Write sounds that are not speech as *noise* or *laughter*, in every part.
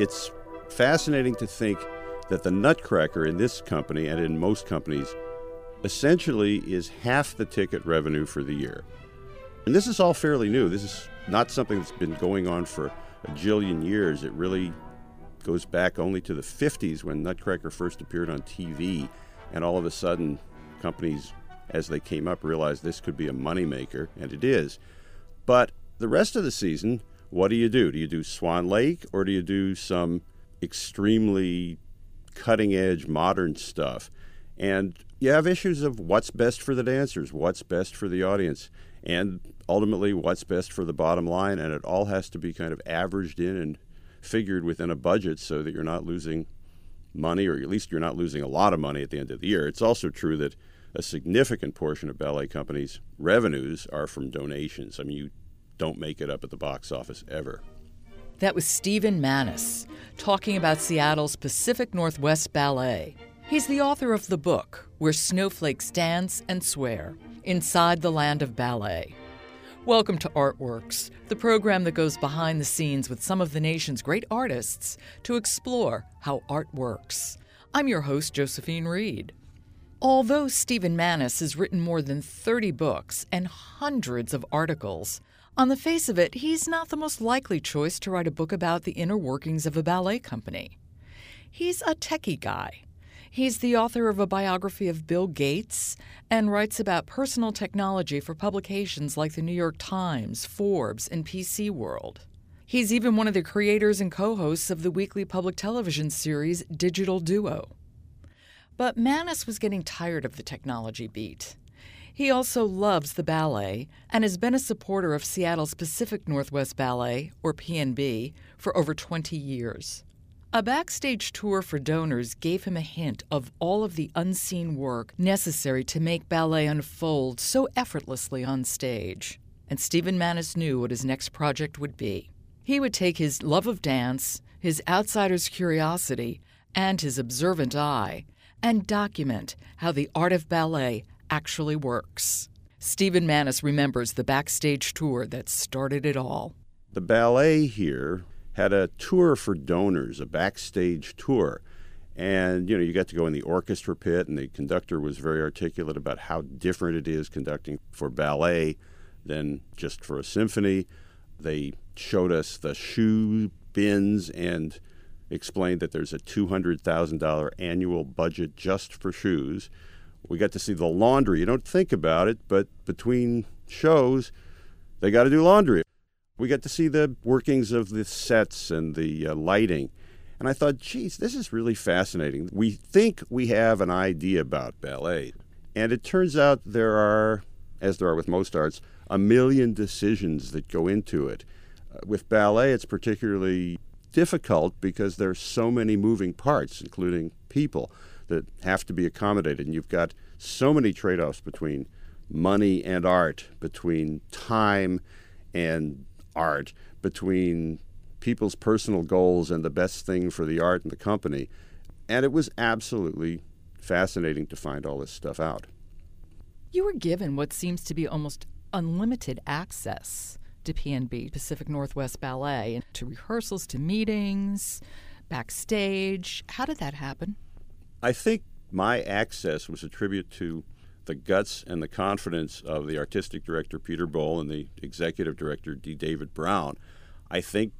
it's fascinating to think that the nutcracker in this company and in most companies essentially is half the ticket revenue for the year. And this is all fairly new. This is not something that's been going on for a jillion years. It really goes back only to the 50s when Nutcracker first appeared on TV, and all of a sudden, companies, as they came up, realized this could be a moneymaker, and it is. But the rest of the season, what do you do? Do you do Swan Lake, or do you do some extremely cutting edge modern stuff? And you have issues of what's best for the dancers, what's best for the audience, and ultimately what's best for the bottom line. And it all has to be kind of averaged in and figured within a budget so that you're not losing money, or at least you're not losing a lot of money at the end of the year. It's also true that a significant portion of ballet companies' revenues are from donations. I mean, you don't make it up at the box office ever. That was Stephen Manes talking about Seattle's Pacific Northwest Ballet. He's the author of the book, Where Snowflakes Dance and Swear Inside the Land of Ballet. Welcome to Artworks, the program that goes behind the scenes with some of the nation's great artists to explore how art works. I'm your host, Josephine Reed. Although Stephen Manes has written more than 30 books and hundreds of articles, on the face of it, he's not the most likely choice to write a book about the inner workings of a ballet company. He's a techie guy He's the author of a biography of Bill Gates and writes about personal technology for publications like the New York Times, Forbes, and PC World. He's even one of the creators and co hosts of the weekly public television series Digital Duo. But Manes was getting tired of the technology beat. He also loves the ballet and has been a supporter of Seattle's Pacific Northwest Ballet, or PNB, for over 20 years. A backstage tour for donors gave him a hint of all of the unseen work necessary to make ballet unfold so effortlessly on stage. And Stephen Manes knew what his next project would be. He would take his love of dance, his outsider's curiosity, and his observant eye and document how the art of ballet actually works. Stephen Manes remembers the backstage tour that started it all. The ballet here had a tour for donors, a backstage tour. And you know, you got to go in the orchestra pit, and the conductor was very articulate about how different it is conducting for ballet than just for a symphony. They showed us the shoe bins and explained that there's a $200,000 annual budget just for shoes. We got to see the laundry. You don't think about it, but between shows, they got to do laundry we got to see the workings of the sets and the uh, lighting. And I thought, geez, this is really fascinating. We think we have an idea about ballet. And it turns out there are, as there are with most arts, a million decisions that go into it. Uh, with ballet, it's particularly difficult because there's so many moving parts, including people, that have to be accommodated. And you've got so many trade offs between money and art, between time and art between people's personal goals and the best thing for the art and the company. And it was absolutely fascinating to find all this stuff out. You were given what seems to be almost unlimited access to PNB, Pacific Northwest Ballet, to rehearsals, to meetings, backstage. How did that happen? I think my access was a tribute to the guts and the confidence of the artistic director Peter Boal and the executive director D. David Brown. I think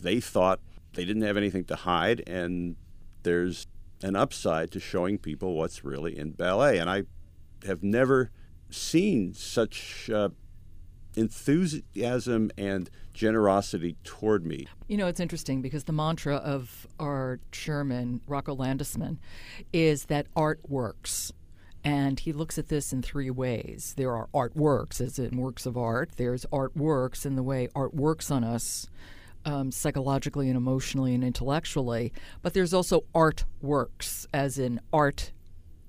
they thought they didn't have anything to hide, and there's an upside to showing people what's really in ballet. And I have never seen such uh, enthusiasm and generosity toward me. You know, it's interesting because the mantra of our chairman, Rocco Landesman, is that art works. And he looks at this in three ways. There are artworks, as in works of art. There's artworks in the way art works on us um, psychologically and emotionally and intellectually. But there's also artworks, as in art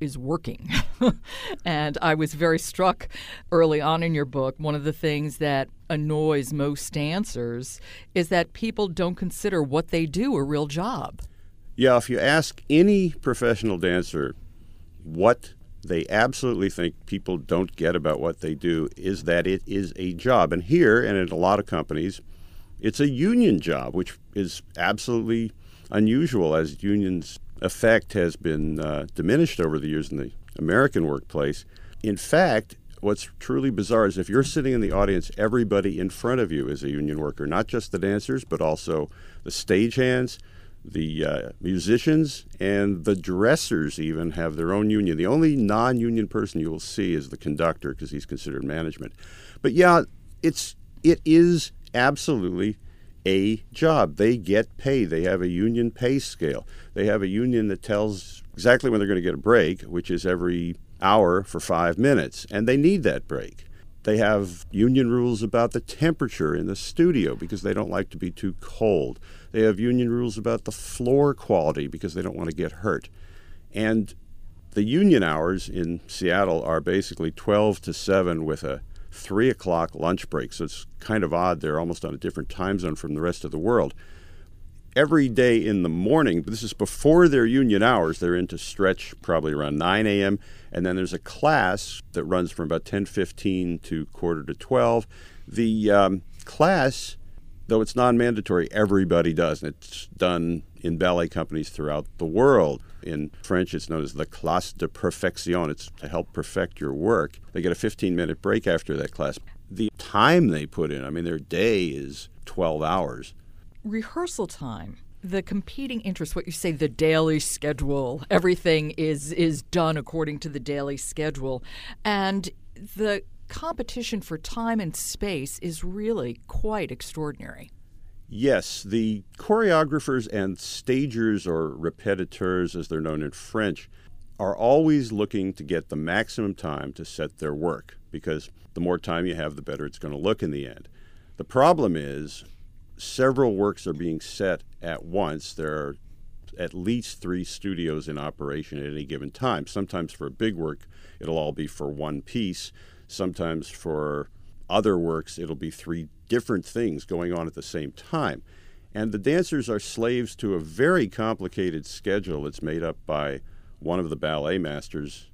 is working. *laughs* and I was very struck early on in your book. One of the things that annoys most dancers is that people don't consider what they do a real job. Yeah, if you ask any professional dancer what they absolutely think people don't get about what they do is that it is a job. And here, and in a lot of companies, it's a union job, which is absolutely unusual as unions' effect has been uh, diminished over the years in the American workplace. In fact, what's truly bizarre is if you're sitting in the audience, everybody in front of you is a union worker, not just the dancers, but also the stagehands, the uh, musicians, and the dressers even have their own union. The only non union person you will see is the conductor because he's considered management. But yeah, it's it is absolutely a job. They get paid. They have a union pay scale. They have a union that tells exactly when they're going to get a break, which is every hour for five minutes, and they need that break. They have union rules about the temperature in the studio because they don't like to be too cold. They have union rules about the floor quality because they don't want to get hurt. And the union hours in Seattle are basically 12 to 7 with a 3 o'clock lunch break. So it's kind of odd. They're almost on a different time zone from the rest of the world every day in the morning. This is before their union hours. They're into stretch probably around 9 a.m. And then there's a class that runs from about 10:15 to quarter to 12. The um, class, though it's non-mandatory, everybody does, and it's done in ballet companies throughout the world. In French, it's known as the classe de perfection. It's to help perfect your work. They get a 15-minute break after that class. The time they put in, I mean, their day is 12 hours rehearsal time the competing interests what you say the daily schedule everything is is done according to the daily schedule and the competition for time and space is really quite extraordinary yes the choreographers and stagers or repetiteurs as they're known in french are always looking to get the maximum time to set their work because the more time you have the better it's going to look in the end the problem is several works are being set at once. There are at least three studios in operation at any given time. Sometimes for a big work, it'll all be for one piece. Sometimes for other works, it'll be three different things going on at the same time. And the dancers are slaves to a very complicated schedule that's made up by one of the ballet masters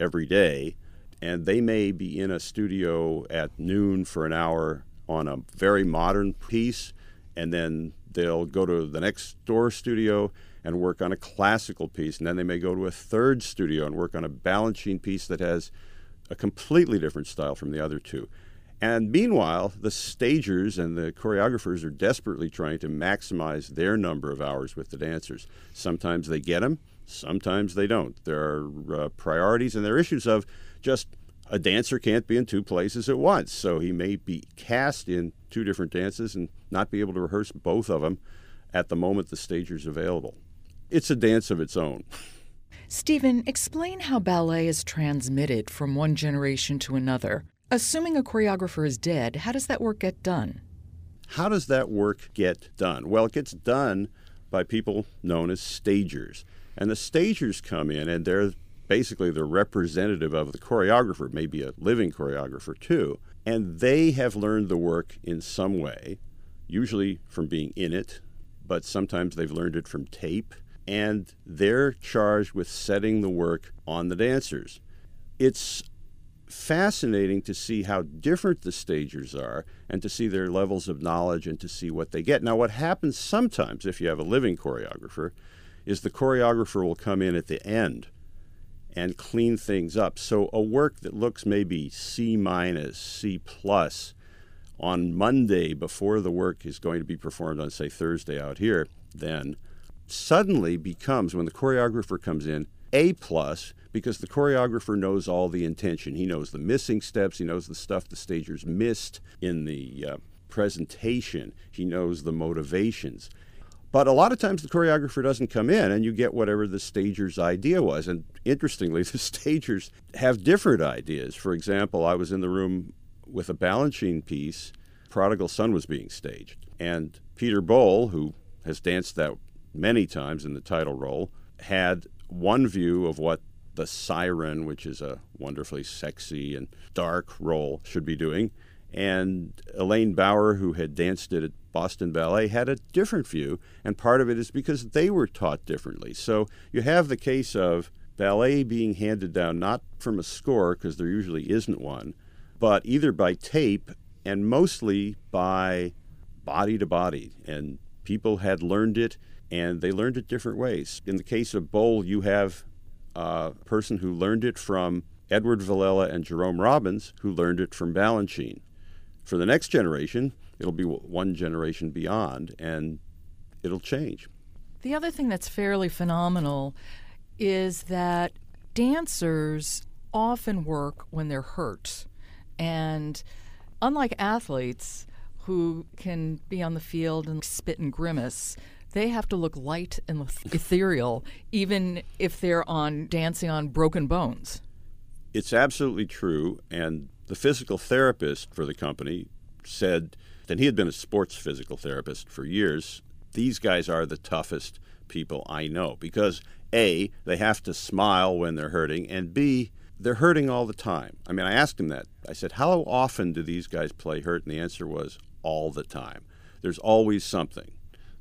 every day. And they may be in a studio at noon for an hour on a very modern piece and then they'll go to the next door studio and work on a classical piece, and then they may go to a third studio and work on a balancing piece that has a completely different style from the other two. And meanwhile, the stagers and the choreographers are desperately trying to maximize their number of hours with the dancers. Sometimes they get them, sometimes they don't. There are uh, priorities and there are issues of just a dancer can't be in two places at once. So he may be cast in two different dances and not be able to rehearse both of them at the moment the stager's available. It's a dance of its own. Stephen, explain how ballet is transmitted from one generation to another. Assuming a choreographer is dead, how does that work get done? How does that work get done? Well, it gets done by people known as stagers. And the stagers come in and they're basically the representative of the choreographer, maybe a living choreographer too. And they have learned the work in some way, usually from being in it, but sometimes they've learned it from tape. And they're charged with setting the work on the dancers. It's fascinating to see how different the stagers are and to see their levels of knowledge and to see what they get. Now, what happens sometimes if you have a living choreographer is the choreographer will come in at the end and clean things up. So a work that looks maybe C minus, C plus on Monday before the work is going to be performed on say Thursday out here, then suddenly becomes when the choreographer comes in A plus because the choreographer knows all the intention. He knows the missing steps, he knows the stuff the stagers missed in the uh, presentation, he knows the motivations. But a lot of times the choreographer doesn't come in and you get whatever the stager's idea was. And interestingly, *laughs* the stagers have different ideas. For example, I was in the room with a Balanchine piece, Prodigal Son was being staged. And Peter Boal, who has danced that many times in the title role, had one view of what the siren, which is a wonderfully sexy and dark role, should be doing. And Elaine Bauer, who had danced it at Boston Ballet, had a different view. And part of it is because they were taught differently. So you have the case of ballet being handed down not from a score, because there usually isn't one, but either by tape and mostly by body to body. And people had learned it and they learned it different ways. In the case of Boal, you have a person who learned it from Edward Villella and Jerome Robbins, who learned it from Balanchine. For the next generation, it'll be one generation beyond, and it'll change. The other thing that's fairly phenomenal is that dancers often work when they're hurt. And unlike athletes who can be on the field and spit and grimace, they have to look light and ethereal, even if they're on dancing on broken bones. It's absolutely true. And the physical therapist for the company said that he had been a sports physical therapist for years. These guys are the toughest people I know because A, they have to smile when they're hurting, and B, they're hurting all the time. I mean, I asked him that. I said, How often do these guys play hurt? And the answer was all the time. There's always something.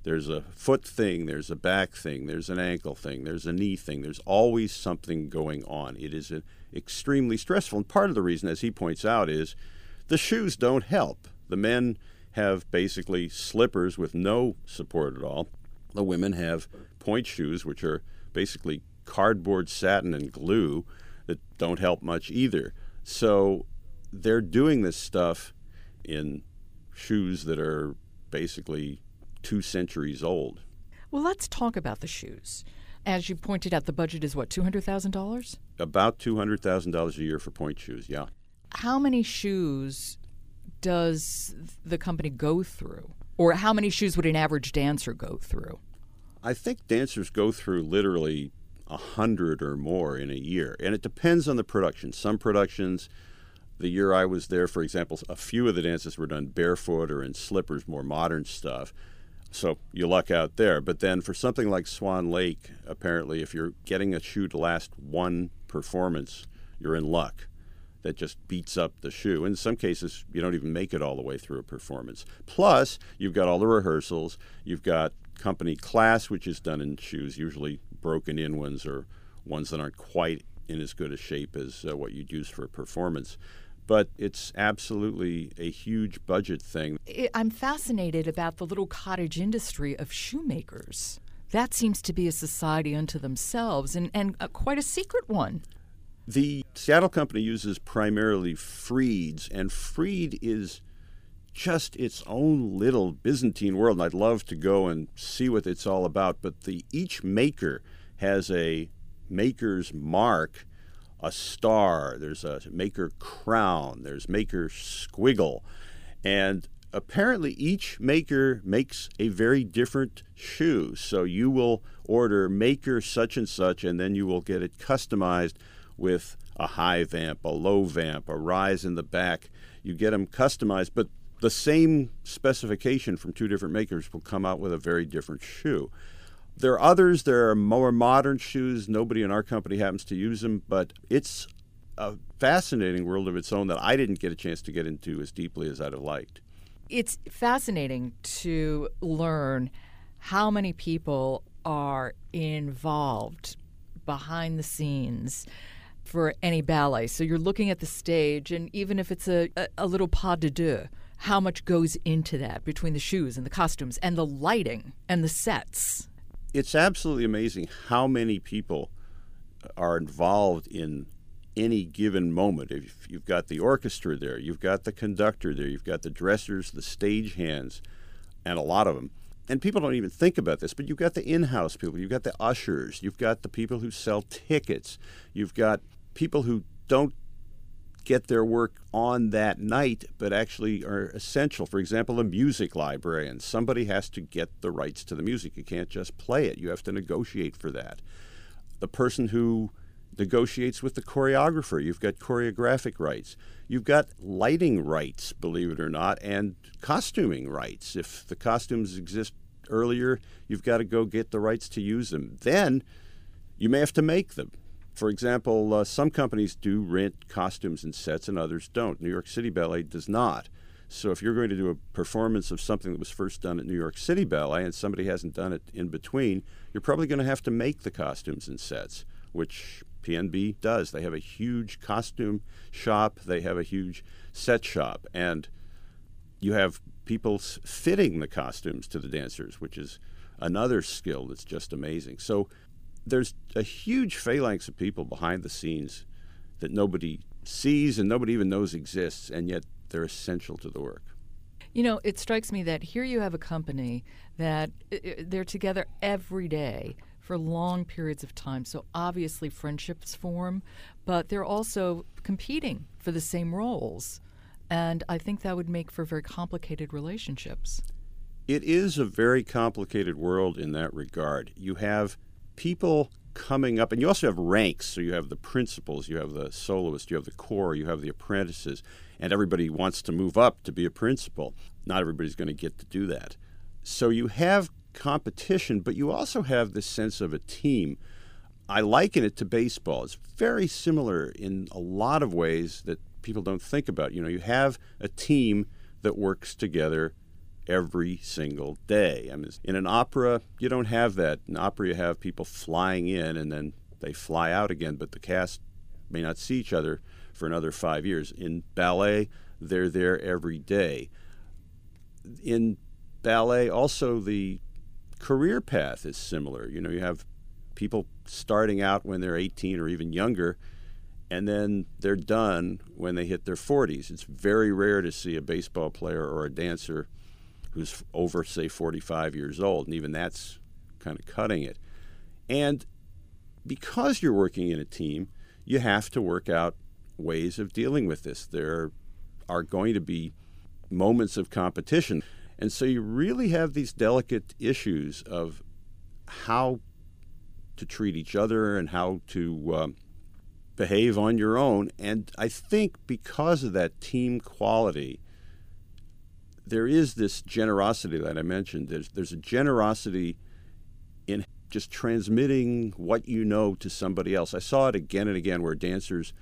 There's a foot thing, there's a back thing, there's an ankle thing, there's a knee thing. There's always something going on. It is extremely stressful. And part of the reason, as he points out, is the shoes don't help. The men have basically slippers with no support at all. The women have pointe shoes, which are basically cardboard satin and glue that don't help much either. So they're doing this stuff in shoes that are basically two centuries old. Well, let's talk about the shoes. As you pointed out, the budget is what, $200,000? About $200,000 a year for pointe shoes, yeah. How many shoes does the company go through? Or how many shoes would an average dancer go through? I think dancers go through literally a hundred or more in a year, and it depends on the production. Some productions, the year I was there, for example, a few of the dances were done barefoot or in slippers, more modern stuff. So you luck out there. But then for something like Swan Lake, apparently, if you're getting a shoe to last one performance, you're in luck. That just beats up the shoe. In some cases, you don't even make it all the way through a performance. Plus, you've got all the rehearsals. You've got company class, which is done in shoes, usually broken in ones or ones that aren't quite in as good a shape as uh, what you'd use for a performance but it's absolutely a huge budget thing. I'm fascinated about the little cottage industry of shoemakers. That seems to be a society unto themselves and, and a, quite a secret one. The Seattle company uses primarily Freed's, and Freed is just its own little Byzantine world, and I'd love to go and see what it's all about. But the each maker has a maker's mark a star, there's a maker crown, there's maker squiggle. And apparently each maker makes a very different shoe. So you will order maker such and such, and then you will get it customized with a high vamp, a low vamp, a rise in the back. You get them customized, but the same specification from two different makers will come out with a very different shoe. There are others, there are more modern shoes. Nobody in our company happens to use them, but it's a fascinating world of its own that I didn't get a chance to get into as deeply as I'd have liked. It's fascinating to learn how many people are involved behind the scenes for any ballet. So you're looking at the stage, and even if it's a, a, a little pas de deux, how much goes into that between the shoes and the costumes and the lighting and the sets? It's absolutely amazing how many people are involved in any given moment. If you've got the orchestra there, you've got the conductor there, you've got the dressers, the stage hands, and a lot of them. And people don't even think about this, but you've got the in house people, you've got the ushers, you've got the people who sell tickets, you've got people who don't get their work on that night, but actually are essential. For example, a music librarian. Somebody has to get the rights to the music. You can't just play it, you have to negotiate for that. The person who negotiates with the choreographer, you've got choreographic rights. You've got lighting rights, believe it or not, and costuming rights. If the costumes exist earlier, you've got to go get the rights to use them. Then you may have to make them. For example, uh, some companies do rent costumes and sets, and others don't. New York City Ballet does not. So if you're going to do a performance of something that was first done at New York City Ballet and somebody hasn't done it in between, you're probably going to have to make the costumes and sets, which PNB does. They have a huge costume shop, they have a huge set shop, and you have people fitting the costumes to the dancers, which is another skill that's just amazing. So there's a huge phalanx of people behind the scenes that nobody sees and nobody even knows exists, and yet they're essential to the work. You know, it strikes me that here you have a company that uh, uh, they're together every day for long periods of time. So obviously friendships form, but they're also competing for the same roles. And I think that would make for very complicated relationships. It is a very complicated world in that regard. You have people coming up, and you also have ranks. So you have the principals, you have the soloist, you have the corps, you have the apprentices, and everybody wants to move up to be a principal. Not everybody's going to get to do that. So you have competition, but you also have this sense of a team. I liken it to baseball. It's very similar in a lot of ways that people don't think about. You know, you have a team that works together every single day. I mean, in an opera, you don't have that. In opera, you have people flying in and then they fly out again, but the cast may not see each other for another five years. In ballet, they're there every day. In ballet, also the career path is similar. You know, you have people starting out when they're 18 or even younger, and then they're done when they hit their 40s. It's very rare to see a baseball player or a dancer who's over, say, 45 years old, and even that's kind of cutting it. And because you're working in a team, you have to work out ways of dealing with this. There are going to be moments of competition. And so you really have these delicate issues of how to treat each other and how to um, behave on your own. And I think because of that team quality, there is this generosity that I mentioned. There's, there's a generosity in just transmitting what you know to somebody else. I saw it again and again where dancers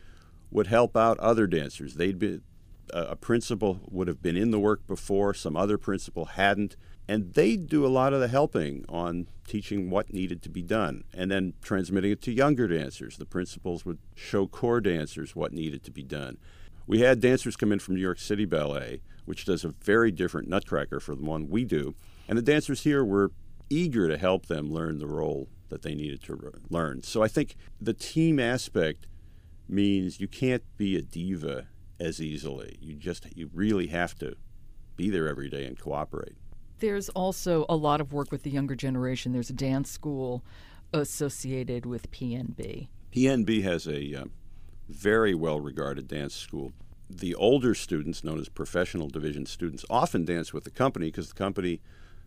would help out other dancers. They'd be a principal would have been in the work before, some other principal hadn't, and they'd do a lot of the helping on teaching what needed to be done and then transmitting it to younger dancers. The principals would show corps dancers what needed to be done. We had dancers come in from New York City Ballet, which does a very different nutcracker from the one we do, and the dancers here were eager to help them learn the role that they needed to learn. So I think the team aspect means you can't be a diva as easily. You just you really have to be there every day and cooperate. There's also a lot of work with the younger generation. There's a dance school associated with PNB. PNB has a uh, very well regarded dance school. The older students, known as professional division students, often dance with the company because the company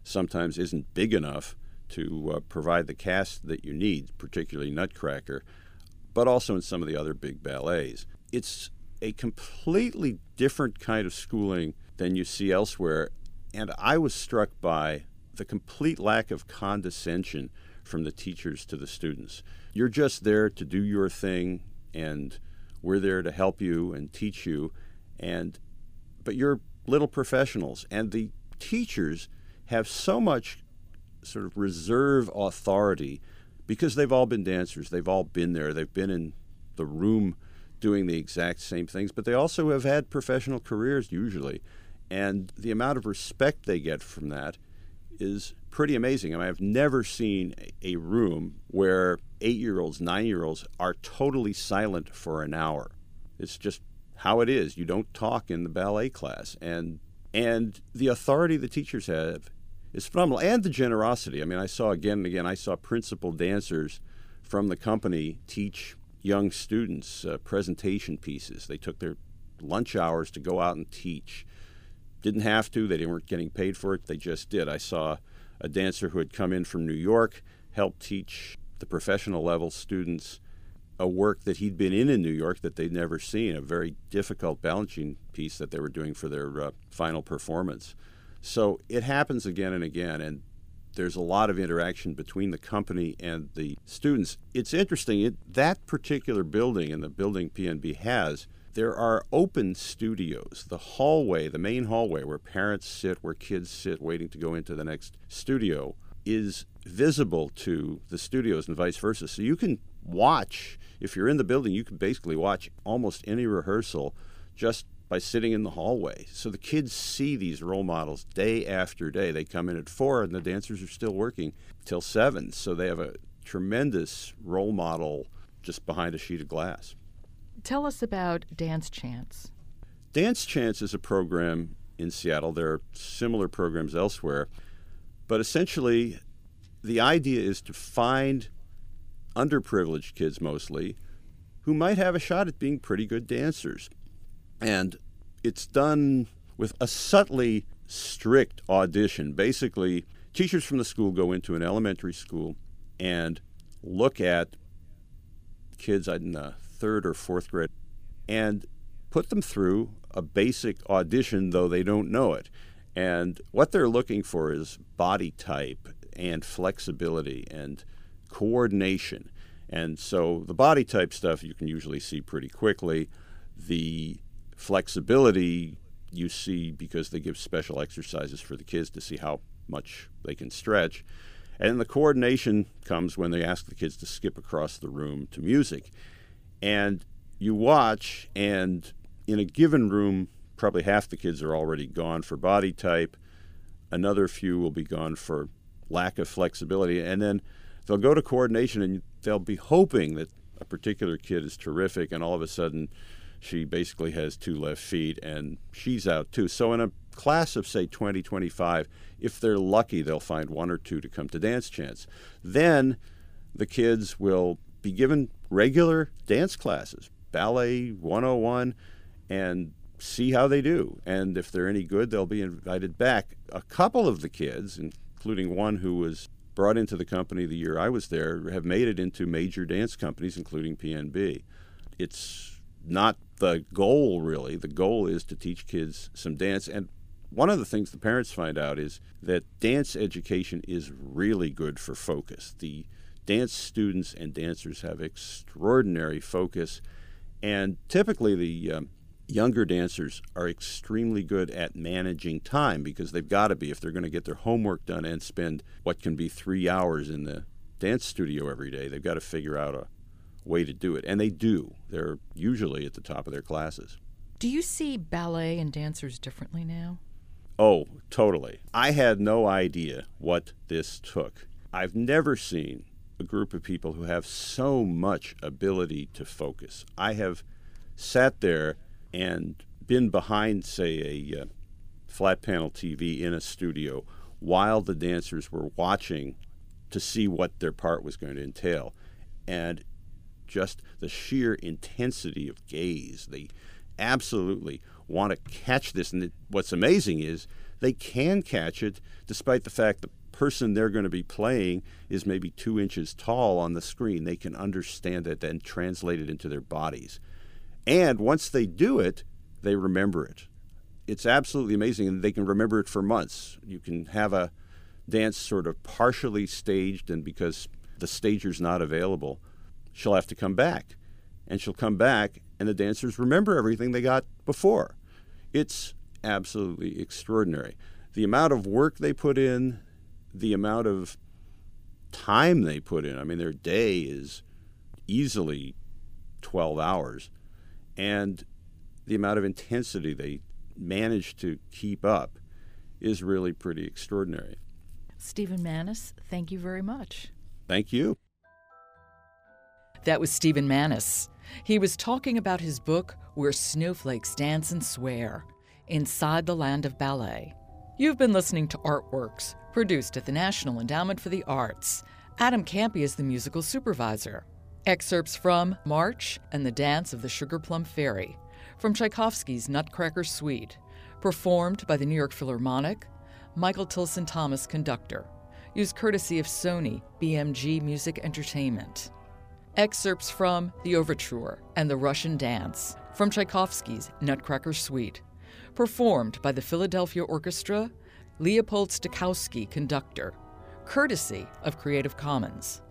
sometimes isn't big enough to uh, provide the cast that you need, particularly Nutcracker, but also in some of the other big ballets. It's a completely different kind of schooling than you see elsewhere. And I was struck by the complete lack of condescension from the teachers to the students. You're just there to do your thing, and we're there to help you and teach you. And but you're little professionals, and the teachers have so much sort of reserve authority because they've all been dancers. They've all been there. They've been in the room doing the exact same things, but they also have had professional careers usually. And the amount of respect they get from that is pretty amazing. I mean, I've never seen a room where eight year olds, nine year olds are totally silent for an hour. It's just how it is. You don't talk in the ballet class. And, and the authority the teachers have is phenomenal. And the generosity. I mean, I saw again and again, I saw principal dancers from the company teach young students uh, presentation pieces. They took their lunch hours to go out and teach. Didn't have to, they weren't getting paid for it, they just did. I saw a dancer who had come in from New York help teach the professional level students a work that he'd been in in New York that they'd never seen, a very difficult balancing piece that they were doing for their uh, final performance. So it happens again and again, and there's a lot of interaction between the company and the students. It's interesting, it, that particular building and the building PNB has, there are open studios. The hallway, the main hallway where parents sit, where kids sit waiting to go into the next studio, is visible to the studios and vice versa. So you can watch, if you're in the building, you can basically watch almost any rehearsal just by sitting in the hallway. So the kids see these role models day after day. They come in at four, and the dancers are still working till seven. So they have a tremendous role model just behind a sheet of glass. Tell us about Dance Chance. Dance Chance is a program in Seattle. There are similar programs elsewhere. But essentially, the idea is to find underprivileged kids mostly who might have a shot at being pretty good dancers. And it's done with a subtly strict audition. Basically, teachers from the school go into an elementary school and look at kids in the third or fourth grade and put them through a basic audition, though they don't know it. And what they're looking for is body type and flexibility and coordination. And so the body type stuff you can usually see pretty quickly. The flexibility you see because they give special exercises for the kids to see how much they can stretch. And the coordination comes when they ask the kids to skip across the room to music. And you watch, and in a given room, probably half the kids are already gone for body type. Another few will be gone for lack of flexibility. And then they'll go to coordination and they'll be hoping that a particular kid is terrific, and all of a sudden she basically has two left feet and she's out too. So in a class of say 20, 25, if they're lucky, they'll find one or two to come to dance chance. Then the kids will be given regular dance classes, ballet 101, and see how they do. And if they're any good, they'll be invited back. A couple of the kids, including one who was brought into the company the year I was there, have made it into major dance companies, including PNB. It's not the goal, really. The goal is to teach kids some dance. And one of the things the parents find out is that dance education is really good for focus. The dance students and dancers have extraordinary focus. And typically, the um, younger dancers are extremely good at managing time because they've got to be if they're going to get their homework done and spend what can be three hours in the dance studio every day. They've got to figure out a way to do it. And they do. They're usually at the top of their classes. Do you see ballet and dancers differently now? Oh, totally. I had no idea what this took. I've never seen a group of people who have so much ability to focus. I have sat there and been behind, say, a uh, flat panel TV in a studio while the dancers were watching to see what their part was going to entail. And just the sheer intensity of gaze. They absolutely want to catch this. And what's amazing is they can catch it despite the fact the person they're going to be playing is maybe two inches tall on the screen. They can understand it and translate it into their bodies. And once they do it, they remember it. It's absolutely amazing, and they can remember it for months. You can have a dance sort of partially staged, and because the stager's not available, she'll have to come back. And she'll come back, and the dancers remember everything they got before. It's absolutely extraordinary. The amount of work they put in, the amount of time they put in. I mean, their day is easily 12 hours and the amount of intensity they manage to keep up is really pretty extraordinary. Stephen Manes, thank you very much. Thank you. That was Stephen Manes. He was talking about his book, Where Snowflakes Dance and Swear Inside the Land of Ballet. You've been listening to Artworks, produced at the National Endowment for the Arts. Adam Kampe is the musical supervisor. Excerpts from March and the Dance of the Sugar Plum Fairy from Tchaikovsky's Nutcracker Suite, performed by the New York Philharmonic, Michael Tilson Thomas conductor, used courtesy of Sony BMG Music Entertainment. Excerpts from The Overture and the Russian Dance from Tchaikovsky's Nutcracker Suite, performed by the Philadelphia Orchestra, Leopold Stokowski conductor, courtesy of Creative Commons.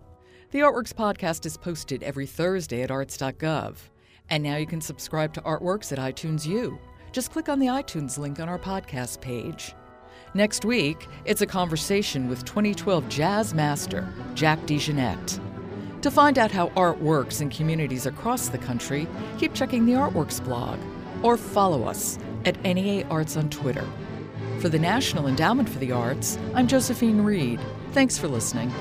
The Artworks podcast is posted every Thursday at arts.gov. And now you can subscribe to Artworks at iTunes U. Just click on the iTunes link on our podcast page. Next week, it's a conversation with 2012 jazz master Jack DeJohnette. To find out how art works in communities across the country, keep checking the Artworks blog. or follow us at NEA Arts on Twitter. For the National Endowment for the Arts, I'm Josephine Reed. Thanks for listening.